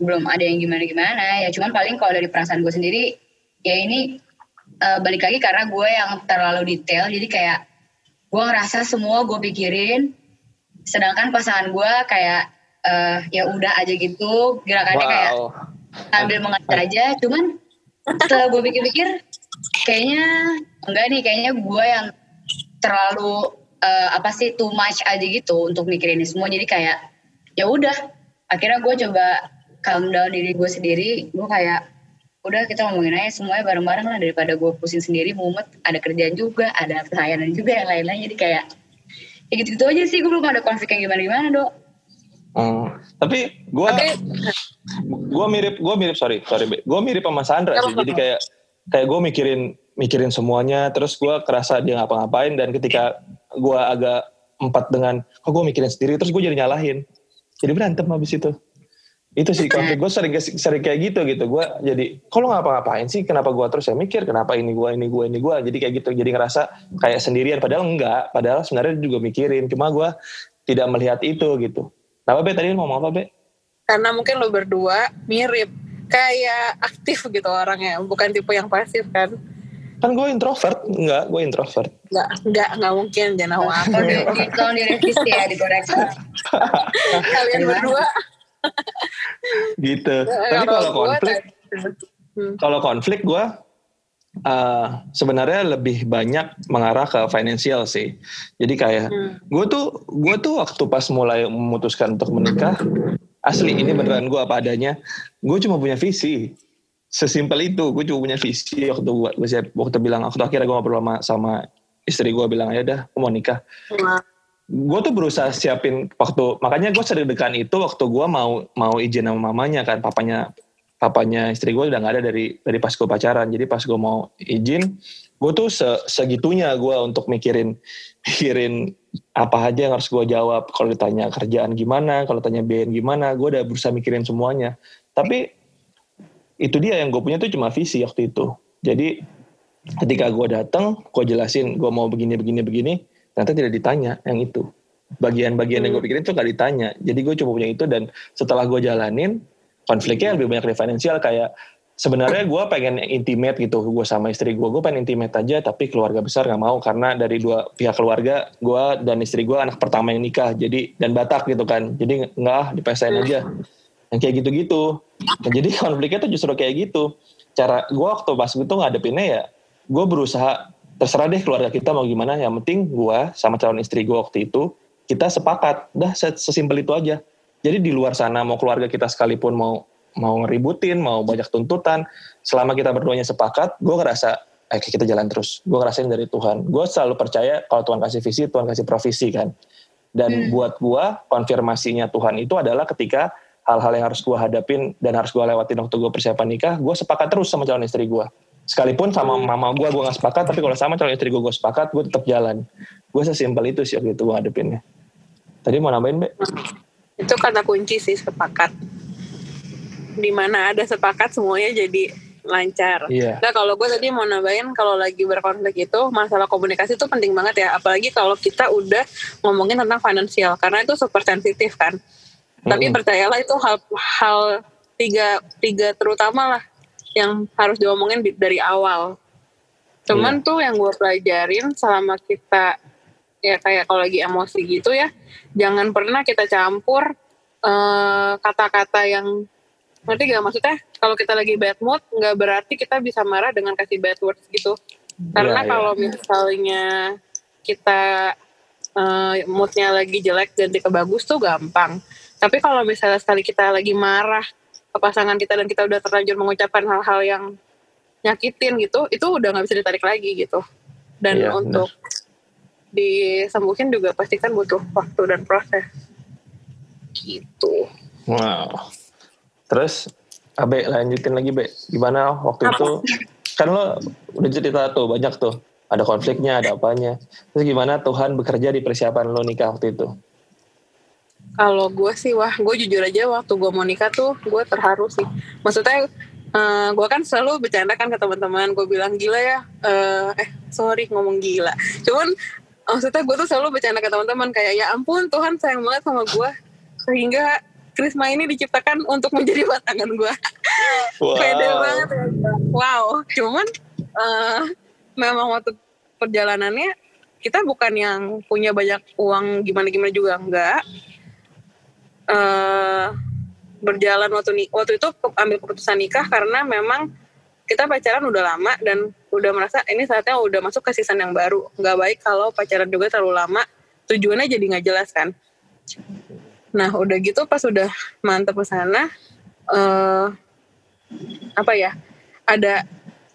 belum ada yang gimana-gimana. Ya cuman paling kalau dari perasaan gue sendiri ya ini uh, balik lagi karena gue yang terlalu detail jadi kayak gue ngerasa semua gue pikirin sedangkan pasangan gue kayak uh, ya udah aja gitu gerakannya wow. kayak ambil mengajar aja. Cuman setelah gue pikir-pikir kayaknya enggak nih kayaknya gue yang terlalu uh, apa sih too much aja gitu untuk mikirin ini semua. Jadi kayak ya udah akhirnya gue coba calm down diri gue sendiri gue kayak udah kita ngomongin aja semuanya bareng-bareng lah. Daripada gue pusing sendiri mumet ada kerjaan juga ada pelayanan juga yang lain-lain. Jadi kayak ya gitu-gitu aja sih. Gue belum ada konflik yang gimana-gimana dok. Hmm, tapi gue gue mirip gue mirip sorry sorry gue mirip sama Sandra sih. Jadi kayak kayak gue mikirin mikirin semuanya. Terus gue kerasa dia ngapa-ngapain. Dan ketika gue agak empat dengan kok gue mikirin sendiri? Terus gue jadi nyalahin. Jadi berantem habis itu itu sih konflik gue sering sering kayak gitu gitu. Gue jadi kalau ngapa-ngapain sih? Kenapa gue terus ya mikir? Kenapa ini gue ini gue ini gue jadi kayak gitu jadi ngerasa kayak sendirian. Padahal enggak. Padahal sebenarnya juga mikirin. Cuma gue tidak melihat itu gitu. Apa Be tadi ngomong apa Be? Karena mungkin lo berdua mirip kayak aktif gitu orangnya. Bukan tipe yang pasif kan? Kan gue introvert. Enggak gue introvert. Enggak enggak enggak mungkin. Jangan awal tolong direvisi ya dikoreksi kalian berdua gitu tapi kalau konflik hmm. kalau konflik gue uh, sebenarnya lebih banyak mengarah ke financial sih. Jadi kayak hmm. gue tuh gue tuh waktu pas mulai memutuskan untuk menikah, asli ini beneran gue apa adanya. Gue cuma punya visi, sesimpel itu. Gue cuma punya visi waktu gue waktu bilang waktu akhirnya gue ngobrol sama sama istri gue bilang ya udah gue mau nikah. Hmm. Gue tuh berusaha siapin waktu makanya gue sering dekan itu waktu gue mau mau izin sama mamanya kan papanya papanya istri gue udah nggak ada dari dari pas gue pacaran. Jadi pas gue mau izin gue tuh se, segitunya gue untuk mikirin mikirin apa aja yang harus gue jawab. Kalau ditanya kerjaan gimana kalau tanya BN gimana gue udah berusaha mikirin semuanya. Tapi itu dia yang gue punya tuh cuma visi waktu itu. Jadi ketika gue datang gue jelasin gue mau begini begini begini ternyata tidak ditanya yang itu. Bagian-bagian yang gue pikirin tuh gak ditanya. Jadi gue cuma punya itu dan setelah gue jalanin konfliknya lebih banyak di finansial. Kayak sebenarnya gue pengen intimate gitu gue sama istri gue gue pengen intimate aja tapi keluarga besar nggak mau. Karena dari dua pihak keluarga gue dan istri gue anak pertama yang nikah jadi dan Batak gitu kan. Jadi nggak ah dipesain aja. Yang kayak gitu-gitu. Nah, jadi konfliknya tuh justru kayak gitu. Cara gue waktu pas itu ngadepinnya ya gue berusaha terserah deh keluarga kita mau gimana yang penting gue sama calon istri gue waktu itu kita sepakat dah sesimpel itu aja jadi di luar sana mau keluarga kita sekalipun mau mau ngeributin, mau banyak tuntutan, selama kita berduanya sepakat, gue ngerasa eh kita jalan terus. Gue ngerasain dari Tuhan. Gue selalu percaya kalau Tuhan kasih visi, Tuhan kasih provisi kan. Dan hmm. buat gue konfirmasinya Tuhan itu adalah ketika hal-hal yang harus gue hadapin dan harus gue lewatin waktu gue persiapan nikah, gue sepakat terus sama calon istri gue. Sekalipun sama hmm. mama gue, gue gak sepakat, tapi kalau sama calon istri gue, gue sepakat, gue tetap jalan. Gue sesimpel itu sih waktu itu gue hadapinnya. Tadi mau nambahin, Be? itu kata kunci sih sepakat di mana ada sepakat semuanya jadi lancar. Yeah. Nah kalau gue tadi mau nambahin kalau lagi berkonflik itu masalah komunikasi itu penting banget ya. Apalagi kalau kita udah ngomongin tentang finansial karena itu super sensitif kan. Mm. Tapi percayalah itu hal hal tiga tiga terutama lah yang harus diomongin dari awal. Cuman yeah. tuh yang gue pelajarin selama kita ya kayak kalau lagi emosi gitu ya jangan pernah kita campur eh, kata-kata yang nanti gak maksudnya kalau kita lagi bad mood nggak berarti kita bisa marah dengan kasih bad words gitu karena yeah, yeah. kalau misalnya kita uh, moodnya lagi jelek dan ke bagus tuh gampang tapi kalau misalnya sekali kita lagi marah ke pasangan kita dan kita udah terlanjur mengucapkan hal-hal yang nyakitin gitu itu udah nggak bisa ditarik lagi gitu. Dan yeah, untuk bener disembuhin juga pasti kan butuh waktu dan proses. Gitu. Wow. Terus Abe lanjutin lagi Be. Gimana waktu Apa? itu kan lo udah cerita tuh banyak tuh. Ada konfliknya ada apanya. Terus gimana Tuhan bekerja di persiapan lo nikah waktu itu kalau gue sih wah gue jujur aja waktu gue mau nikah tuh gue terharu sih maksudnya Uh, gue kan selalu bercanda kan ke teman-teman gue bilang gila ya uh, eh sorry ngomong gila cuman maksudnya gue tuh selalu bercanda ke teman-teman kayak ya ampun Tuhan sayang banget sama gue sehingga Krisma ini diciptakan untuk menjadi pasangan gue. Wow. Pede banget ya. Wow. Cuman uh, memang waktu perjalanannya kita bukan yang punya banyak uang gimana-gimana juga enggak. Uh, berjalan waktu waktu itu ambil keputusan nikah karena memang kita pacaran udah lama dan udah merasa ini saatnya udah masuk ke season yang baru. Nggak baik kalau pacaran juga terlalu lama tujuannya jadi nggak jelas kan. Nah udah gitu pas udah mantep ke sana uh, apa ya ada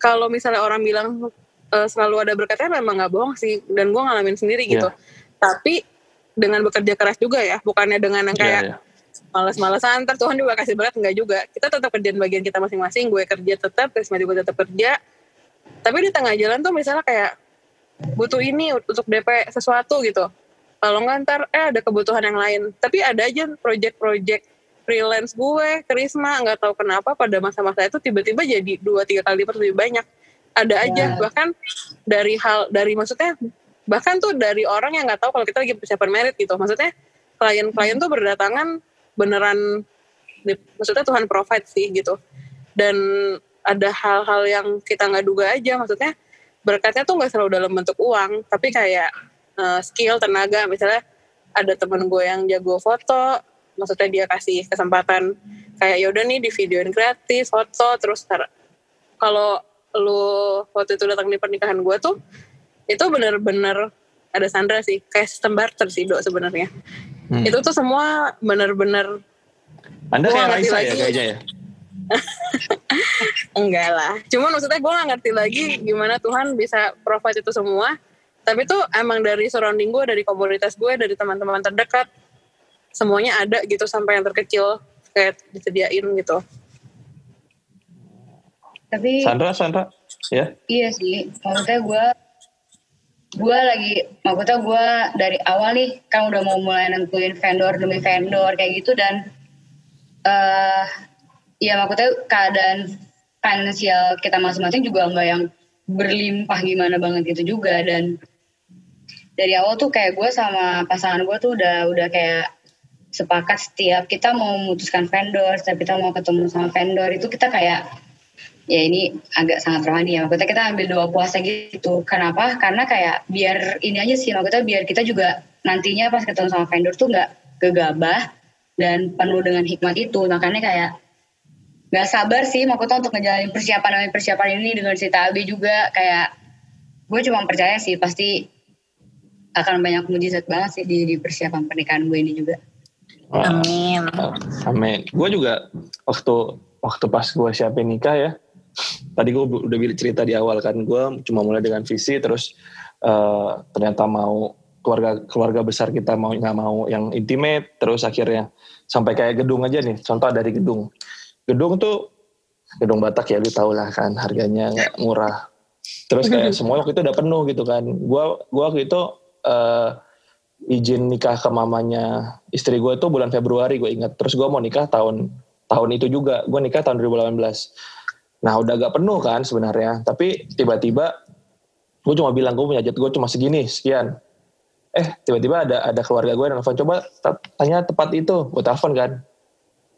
kalau misalnya orang bilang uh, selalu ada berkatnya memang nggak bohong sih dan gue ngalamin sendiri gitu. Yeah. tapi dengan bekerja keras juga ya bukannya dengan yang iya, kayak yeah, yeah malas-malasan ntar Tuhan juga kasih berat enggak juga. Kita tetap kerjaan bagian kita masing-masing gue kerja tetap Krisma juga tetap kerja. Tapi di tengah jalan tuh misalnya kayak butuh ini untuk DP sesuatu gitu. Kalau nggak ntar eh ada kebutuhan yang lain. Tapi ada aja project-project freelance gue Krisma nggak tahu kenapa pada masa-masa itu tiba-tiba jadi dua tiga kali lipat lebih banyak. Ada aja yeah. bahkan dari hal dari maksudnya bahkan tuh dari orang yang nggak tahu kalau kita lagi persiapan merit gitu. Maksudnya klien-klien tuh berdatangan beneran maksudnya Tuhan provide sih gitu. Dan ada hal-hal yang kita nggak duga aja maksudnya berkatnya tuh nggak selalu dalam bentuk uang tapi kayak uh, skill tenaga. Misalnya ada temen gue yang jago foto maksudnya dia kasih kesempatan kayak yaudah nih di videoin gratis foto terus kalau lu waktu itu datang di pernikahan gue tuh itu bener-bener ada Sandra sih kayak sistem barter sih dok sebenarnya Hmm. Itu tuh semua benar-benar Anda kayak Raisa ya kayaknya ya? Enggak lah. Cuman maksudnya gue gak ngerti lagi gimana Tuhan bisa provide itu semua. Tapi tuh emang dari surrounding gue, dari komunitas gue, dari teman-teman terdekat. Semuanya ada gitu sampai yang terkecil kayak disediain gitu. Tapi Sandra, Sandra, ya? Iya sih. Maksudnya gue gue lagi maksudnya gue dari awal nih kan udah mau mulai nentuin vendor demi vendor kayak gitu dan uh, ya maksudnya keadaan finansial kita masing-masing juga nggak yang berlimpah gimana banget gitu juga dan dari awal tuh kayak gue sama pasangan gue tuh udah udah kayak sepakat setiap kita mau memutuskan vendor setiap kita mau ketemu sama vendor itu kita kayak ya ini agak sangat rohani ya maksudnya kita ambil doa puasa gitu kenapa karena kayak biar ini aja sih maksudnya biar kita juga nantinya pas ketemu sama vendor tuh nggak gegabah dan penuh dengan hikmat itu makanya kayak nggak sabar sih maksudnya untuk ngejalanin persiapan demi persiapan ini dengan cerita Abi juga kayak gue cuma percaya sih pasti akan banyak mujizat banget sih di, di persiapan pernikahan gue ini juga. Amin. Amin. Gue juga waktu waktu pas gue siapin nikah ya, tadi gue udah cerita di awal kan gue cuma mulai dengan visi terus uh, ternyata mau keluarga keluarga besar kita mau nggak mau yang intimate terus akhirnya sampai kayak gedung aja nih. Contoh dari gedung. Gedung tuh gedung Batak ya lu tau lah kan harganya nggak murah. Terus kayak semua waktu itu udah penuh gitu kan. Gue gua waktu itu uh, izin nikah ke mamanya istri gue itu bulan Februari gue ingat. Terus gue mau nikah tahun tahun itu juga. Gue nikah tahun 2018 Nah udah agak penuh kan sebenarnya, tapi tiba-tiba gue cuma bilang gue punya jet gue cuma segini sekian. Eh tiba-tiba ada ada keluarga gue yang telepon coba tanya tepat itu, gue telepon kan.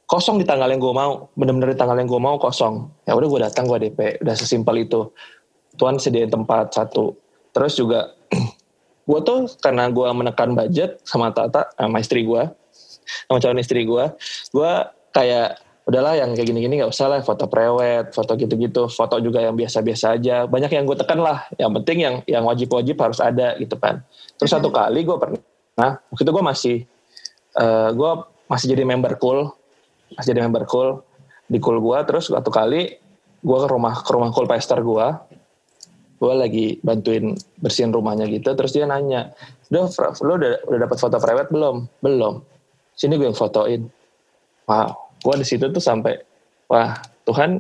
Kosong di tanggal yang gue mau, bener-bener di tanggal yang gue mau kosong. Ya udah gue datang gue DP, udah sesimpel itu. Tuhan sediain tempat satu. Terus juga gue tuh karena gue menekan budget sama Tata, sama istri gue, sama calon istri gue, gue kayak udahlah yang kayak gini-gini nggak usah lah foto prewed foto gitu-gitu foto juga yang biasa-biasa aja. Banyak yang gue tekan lah yang penting yang yang wajib-wajib harus ada gitu kan. Terus satu kali gue pernah nah waktu itu gue masih uh, gue masih jadi member cool masih jadi member cool di cool gue. Terus satu kali gue ke rumah ke rumah cool pastor gue gue lagi bantuin bersihin rumahnya gitu. Terus dia nanya udah lo udah udah dapat foto prewed belum? Belum. Sini gue yang fotoin. Wow gue di situ tuh sampai wah Tuhan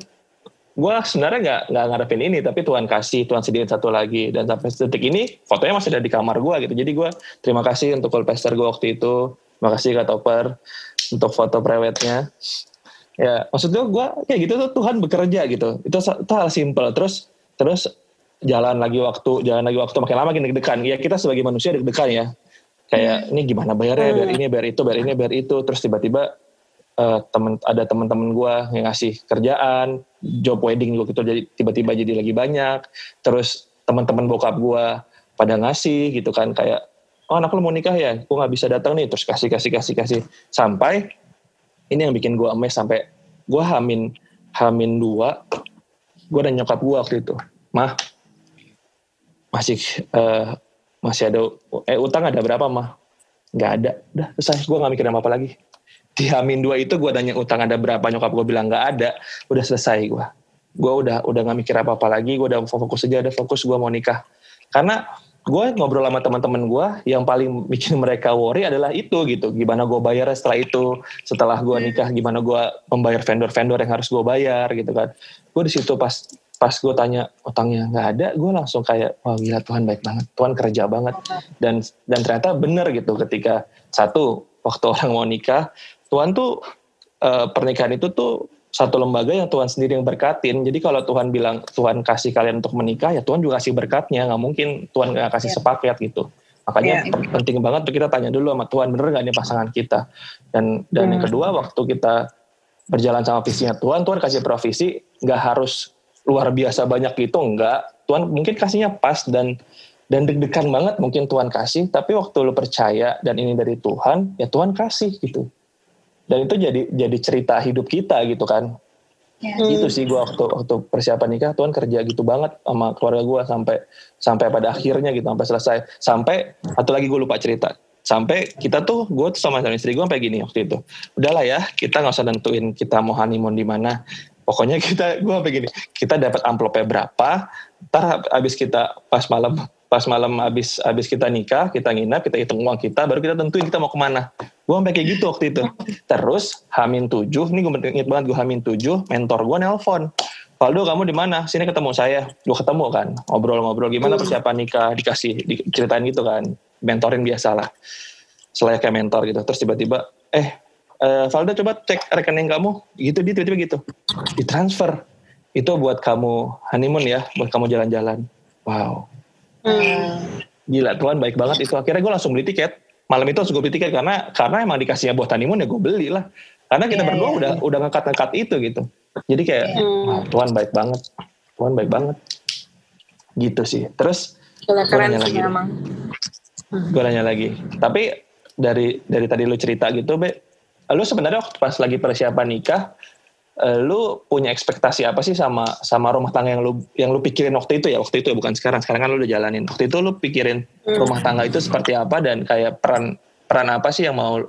gue sebenarnya nggak nggak ngarepin ini tapi Tuhan kasih Tuhan sediain satu lagi. Dan sampai detik ini fotonya masih ada di kamar gue gitu. Jadi gue terima kasih untuk kolpester gue waktu itu. Terima kasih kak Topper untuk foto prewednya. Ya maksud gue gue kayak gitu tuh Tuhan bekerja gitu. Itu, itu hal simple terus terus jalan lagi waktu jalan lagi waktu makin lama makin deg-degan. Ya kita sebagai manusia deg-degan ya. Kayak hmm. ini gimana bayarnya? Hmm. bayar ini bayar itu bayar ini bayar itu. Terus tiba-tiba uh, temen ada teman-teman gue yang ngasih kerjaan job wedding juga gitu jadi tiba-tiba jadi lagi banyak. Terus teman-teman bokap gue pada ngasih gitu kan kayak oh anak lu mau nikah ya? Gue nggak bisa datang nih. Terus kasih kasih kasih kasih. Sampai ini yang bikin gue emes sampai gue hamin hamin dua gue dan nyokap gue waktu itu. Mah masih uh, masih ada eh utang ada berapa mah? Nggak ada. Udah selesai. Gue nggak mikirin apa, apa lagi di Hamin dua itu gue tanya utang ada berapa nyokap gue bilang nggak ada. Udah selesai gue gue udah udah nggak mikir apa apa lagi gue udah fokus aja ada fokus gue mau nikah. Karena gue ngobrol sama teman-teman gue yang paling bikin mereka worry adalah itu gitu. Gimana gue bayar setelah itu setelah gue hmm. nikah gimana gue membayar vendor-vendor yang harus gue bayar gitu kan. Gue di situ pas pas gue tanya utangnya nggak ada? Gue langsung kayak wah gila Tuhan baik banget. Tuhan kerja banget. Dan dan ternyata bener gitu ketika satu waktu orang mau nikah Tuhan tuh uh, pernikahan itu tuh satu lembaga yang Tuhan sendiri yang berkatin. Jadi kalau Tuhan bilang Tuhan kasih kalian untuk menikah, ya Tuhan juga kasih berkatnya. Nggak mungkin Tuhan nggak kasih yeah. sepaket gitu. Makanya yeah. penting banget tuh kita tanya dulu sama Tuhan bener nggak ini pasangan kita. Dan dan hmm. yang kedua waktu kita berjalan sama visinya Tuhan, Tuhan kasih provisi nggak harus luar biasa banyak gitu, nggak. Tuhan mungkin kasihnya pas dan dan deg-degan banget mungkin Tuhan kasih, tapi waktu lu percaya dan ini dari Tuhan, ya Tuhan kasih gitu dan itu jadi jadi cerita hidup kita gitu kan. Ya. itu sih gue waktu waktu persiapan nikah Tuhan kerja gitu banget sama keluarga gue sampai sampai pada akhirnya gitu sampai selesai. Sampai satu lagi gue lupa cerita. Sampai kita tuh gue tuh sama istri gue sampai gini waktu itu. Udahlah ya kita nggak usah nentuin kita mau honeymoon di mana. Pokoknya kita gue apa gini kita dapat amplopnya berapa ntar abis kita pas malam pas malam habis habis kita nikah kita nginap kita hitung uang kita baru kita tentuin kita mau ke mana. Gue sampai kayak gitu waktu itu. Terus hamin tujuh ini gue inget banget gue hamin tujuh mentor gue nelpon. Faldo kamu di mana? Sini ketemu saya. Gue ketemu kan ngobrol-ngobrol gimana persiapan nikah? Dikasih diceritain gitu kan mentorin biasa lah kayak mentor gitu. Terus tiba-tiba eh uh, Valdo coba cek rekening kamu. Gitu dia tiba-tiba gitu. Ditransfer. Itu buat kamu honeymoon ya buat kamu jalan-jalan. Wow Hmm. Gila Tuhan baik banget itu. Akhirnya gue langsung beli tiket. Malam itu langsung gue beli tiket karena karena emang dikasihnya buat honeymoon ya gue beli lah. Karena kita yeah, berdua yeah. udah udah ngekat-ngekat itu gitu. Jadi kayak yeah. wah, Tuhan baik banget. Tuhan baik banget. Gitu sih. Terus gue nanya lagi. Emang. Gue nanya lagi. Tapi dari dari tadi lu cerita gitu, Be, lu sebenarnya waktu pas lagi persiapan nikah, uh, lu punya ekspektasi apa sih sama sama rumah tangga yang lu yang lu pikirin waktu itu ya? Waktu itu ya bukan sekarang. Sekarang kan lu udah jalanin. Waktu itu lu pikirin hmm. rumah tangga itu seperti apa dan kayak peran peran apa sih yang mau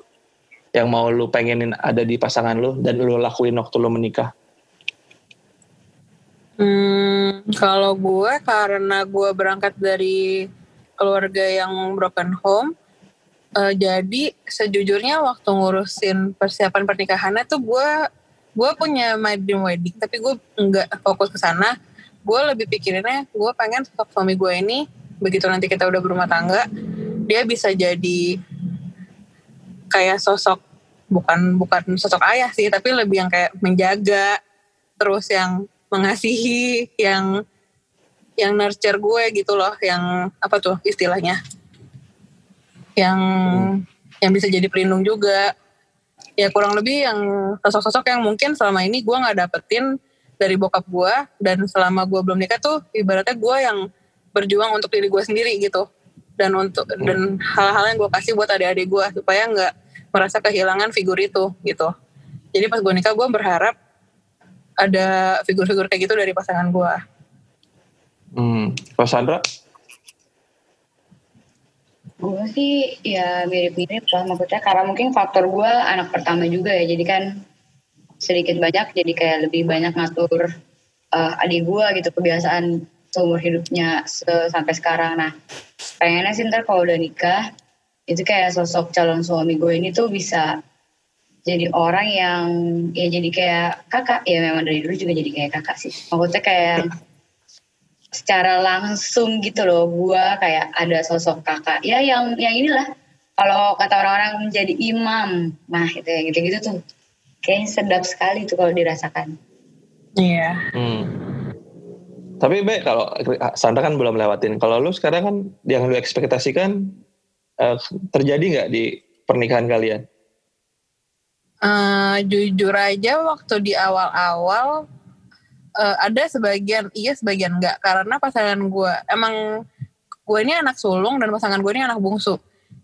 yang mau lu pengenin ada di pasangan lu dan lu lakuin waktu lu menikah? Hmm, kalau gue karena gue berangkat dari keluarga yang broken home, uh, jadi sejujurnya waktu ngurusin persiapan pernikahannya tuh gue gue punya my dream wedding tapi gue nggak fokus ke sana. Gue lebih pikirinnya gue pengen suami gue ini begitu nanti kita udah berumah tangga dia bisa jadi kayak sosok bukan bukan sosok ayah sih tapi lebih yang kayak menjaga terus yang mengasihi yang yang nurture gue gitu loh yang apa tuh istilahnya? Yang hmm. yang bisa jadi pelindung juga ya kurang lebih yang sosok-sosok yang mungkin selama ini gue nggak dapetin dari bokap gue dan selama gue belum nikah tuh ibaratnya gue yang berjuang untuk diri gue sendiri gitu dan untuk hmm. dan hal-hal yang gue kasih buat adik-adik gue supaya nggak merasa kehilangan figur itu gitu jadi pas gue nikah gue berharap ada figur-figur kayak gitu dari pasangan gue. Hmm, Pak Sandra? Gue sih ya mirip-mirip lah maksudnya. Karena mungkin faktor gue anak pertama juga ya. Jadi kan sedikit banyak jadi kayak lebih banyak ngatur uh, adik gue gitu kebiasaan seumur hidupnya sampai sekarang. Nah pengennya sih ntar kalau udah nikah itu kayak sosok calon suami gue ini tuh bisa jadi orang yang ya jadi kayak kakak. Ya memang dari dulu juga jadi kayak kakak sih. Maksudnya kayak secara langsung gitu loh gue kayak ada sosok kakak. Ya yang yang inilah. Kalau kata orang-orang menjadi imam. Nah itu ya gitu-gitu tuh. Kayak sedap sekali tuh kalau dirasakan. Iya. Yeah. hmm. tapi be kalau Sandra kan belum lewatin. Kalau lu sekarang kan yang lu ekspektasikan uh, terjadi nggak di pernikahan kalian? Uh, jujur aja waktu di awal-awal uh, ada sebagian iya sebagian enggak karena pasangan gue emang gue ini anak sulung dan pasangan gue ini anak bungsu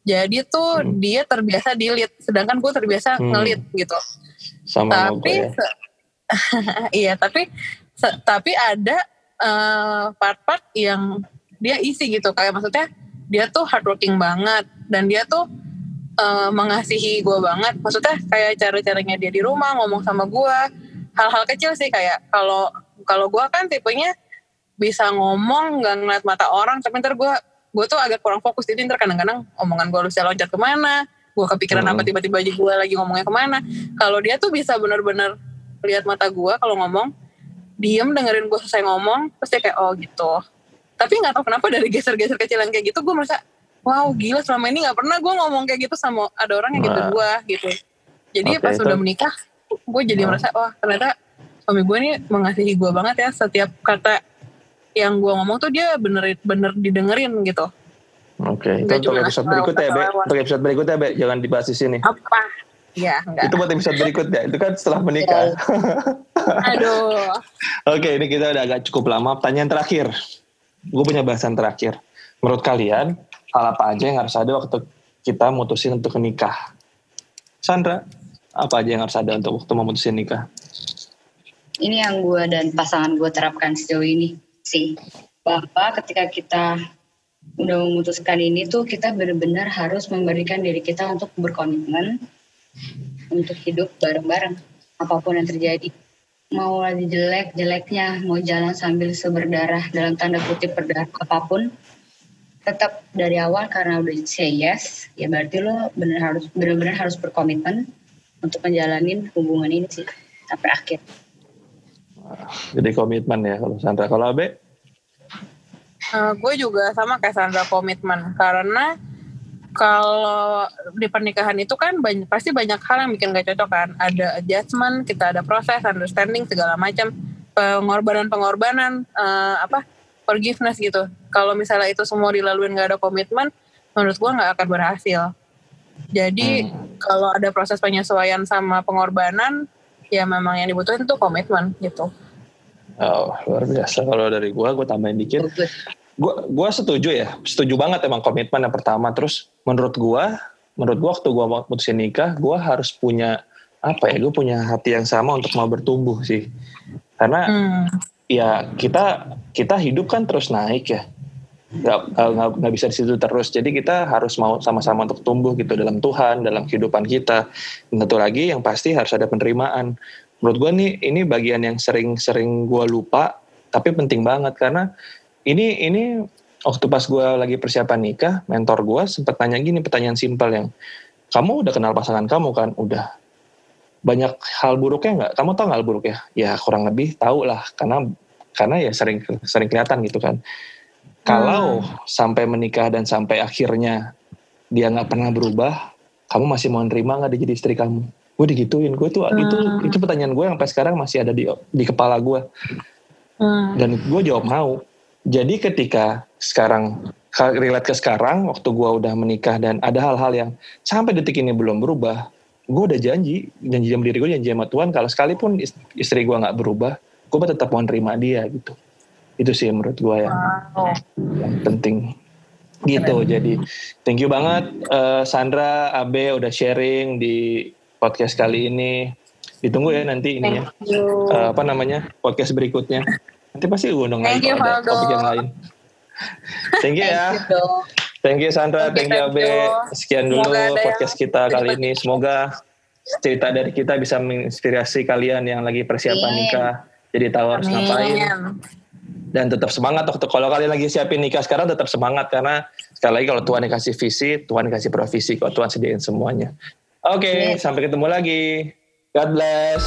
jadi tuh hmm. dia terbiasa dilit sedangkan gue terbiasa hmm. ngelit gitu sama tapi ya. iya tapi tapi ada uh, part-part yang dia isi gitu kayak maksudnya dia tuh hardworking banget dan dia tuh uh, mengasihi gue banget maksudnya kayak cara-caranya dia di rumah ngomong sama gue hal-hal kecil sih kayak kalau kalau gue kan tipenya bisa ngomong nggak ngeliat mata orang tapi ntar gue gue tuh agak kurang fokus. Jadi ntar kadang-kadang omongan gue bisa loncat ke mana gue kepikiran hmm. apa tiba-tiba aja gue lagi ngomongnya ke mana. Kalau dia tuh bisa bener-bener lihat mata gue kalau ngomong diem dengerin gue selesai ngomong terus dia kayak oh gitu. Tapi nggak tahu kenapa dari geser-geser kecil yang kayak gitu gue merasa wow gila selama ini nggak pernah gue ngomong kayak gitu sama ada orang yang gitu gue gitu. Jadi okay, pas udah menikah gue jadi nah. merasa wah ternyata suami gue ini mengasihi gue banget ya setiap kata yang gue ngomong tuh dia bener bener didengerin gitu Oke, okay. itu untuk episode berikutnya ya, Be. Untuk episode berikutnya, Be. Jangan dibahas di sini. Apa? Ya, enggak. Itu buat episode berikutnya. Itu kan setelah menikah. Aduh. Oke, ini kita udah agak cukup lama. Pertanyaan terakhir. Gue punya bahasan terakhir. Menurut kalian, hal apa aja yang harus ada waktu kita mutusin untuk nikah? Sandra, apa aja yang harus ada untuk waktu memutusin nikah? Ini yang gue dan pasangan gue terapkan sejauh ini sih. Bahwa ketika kita udah memutuskan ini tuh kita benar-benar harus memberikan diri kita untuk berkomitmen untuk hidup bareng-bareng apa pun yang terjadi mau lagi jelek jeleknya mau jalan sambil seberdarah dalam tanda kutip berdarah apa pun tetap dari awal karena udah say yes ya berarti lo benar harus benar-benar harus berkomitmen untuk menjalani hubungan ini sih sampai akhir. Jadi komitmen ya kalau Sandra kalau Abe Uh, gue juga sama kayak Sandra komitmen karena kalau di pernikahan itu kan banyak, pasti banyak hal yang bikin gak cocok kan. Ada adjustment, kita ada proses, understanding segala macam, pengorbanan-pengorbanan, uh, apa forgiveness gitu. Kalau misalnya itu semua dilaluin gak ada komitmen, menurut gue nggak akan berhasil. Jadi hmm. kalau ada proses penyesuaian sama pengorbanan, ya memang yang dibutuhin itu komitmen gitu. Oh, luar biasa. Kalau dari gue, gue tambahin dikit. Gue gua setuju ya, setuju banget emang komitmen yang pertama. Terus menurut gue, menurut gue waktu gue mau putusin nikah, gue harus punya apa ya? Gue punya hati yang sama untuk mau bertumbuh sih. Karena hmm. ya kita kita hidup kan terus naik ya. Gak, gak, gak bisa di situ terus. Jadi kita harus mau sama-sama untuk tumbuh gitu dalam Tuhan, dalam kehidupan kita. Dan tentu lagi yang pasti harus ada penerimaan. Menurut gue nih ini bagian yang sering-sering gue lupa tapi penting banget. Karena ini ini waktu pas gue lagi persiapan nikah mentor gue sempat tanya gini pertanyaan simpel yang kamu udah kenal pasangan kamu kan? Udah. Banyak hal buruknya nggak? Kamu tahu nggak hal buruknya ya kurang lebih tahu lah. Karena karena ya sering sering kelihatan gitu kan kalau hmm. sampai menikah dan sampai akhirnya dia nggak pernah berubah kamu masih mau nerima nggak dia jadi istri kamu gue digituin gue tuh hmm. itu itu pertanyaan gue yang sampai sekarang masih ada di di kepala gue hmm. dan gue jawab mau jadi ketika sekarang relate ke sekarang waktu gue udah menikah dan ada hal-hal yang sampai detik ini belum berubah gue udah janji janji sama diri gue janji sama Tuhan kalau sekalipun istri gue nggak berubah gue tetap mau nerima dia gitu itu sih menurut gue yang, wow. yang penting gitu Keren. jadi thank you banget uh, Sandra Abe udah sharing di podcast kali ini. Ditunggu ya nanti ini ya. Uh, apa namanya? Podcast berikutnya. Nanti pasti gue undang lagi ada topik yang lain. Thank you ya. Thank you Sandra, thank you Abe. Sekian dulu podcast kita kali ini. Semoga cerita dari kita bisa menginspirasi kalian yang lagi persiapan nikah. Jadi tahu harus ngapain. Dan tetap semangat waktu kalau kalian lagi siapin nikah sekarang tetap semangat karena sekali lagi kalau Tuhan dikasih visi, Tuhan dikasih provisi, kalau Tuhan sediain semuanya. Oke, okay, sampai ketemu lagi. God bless.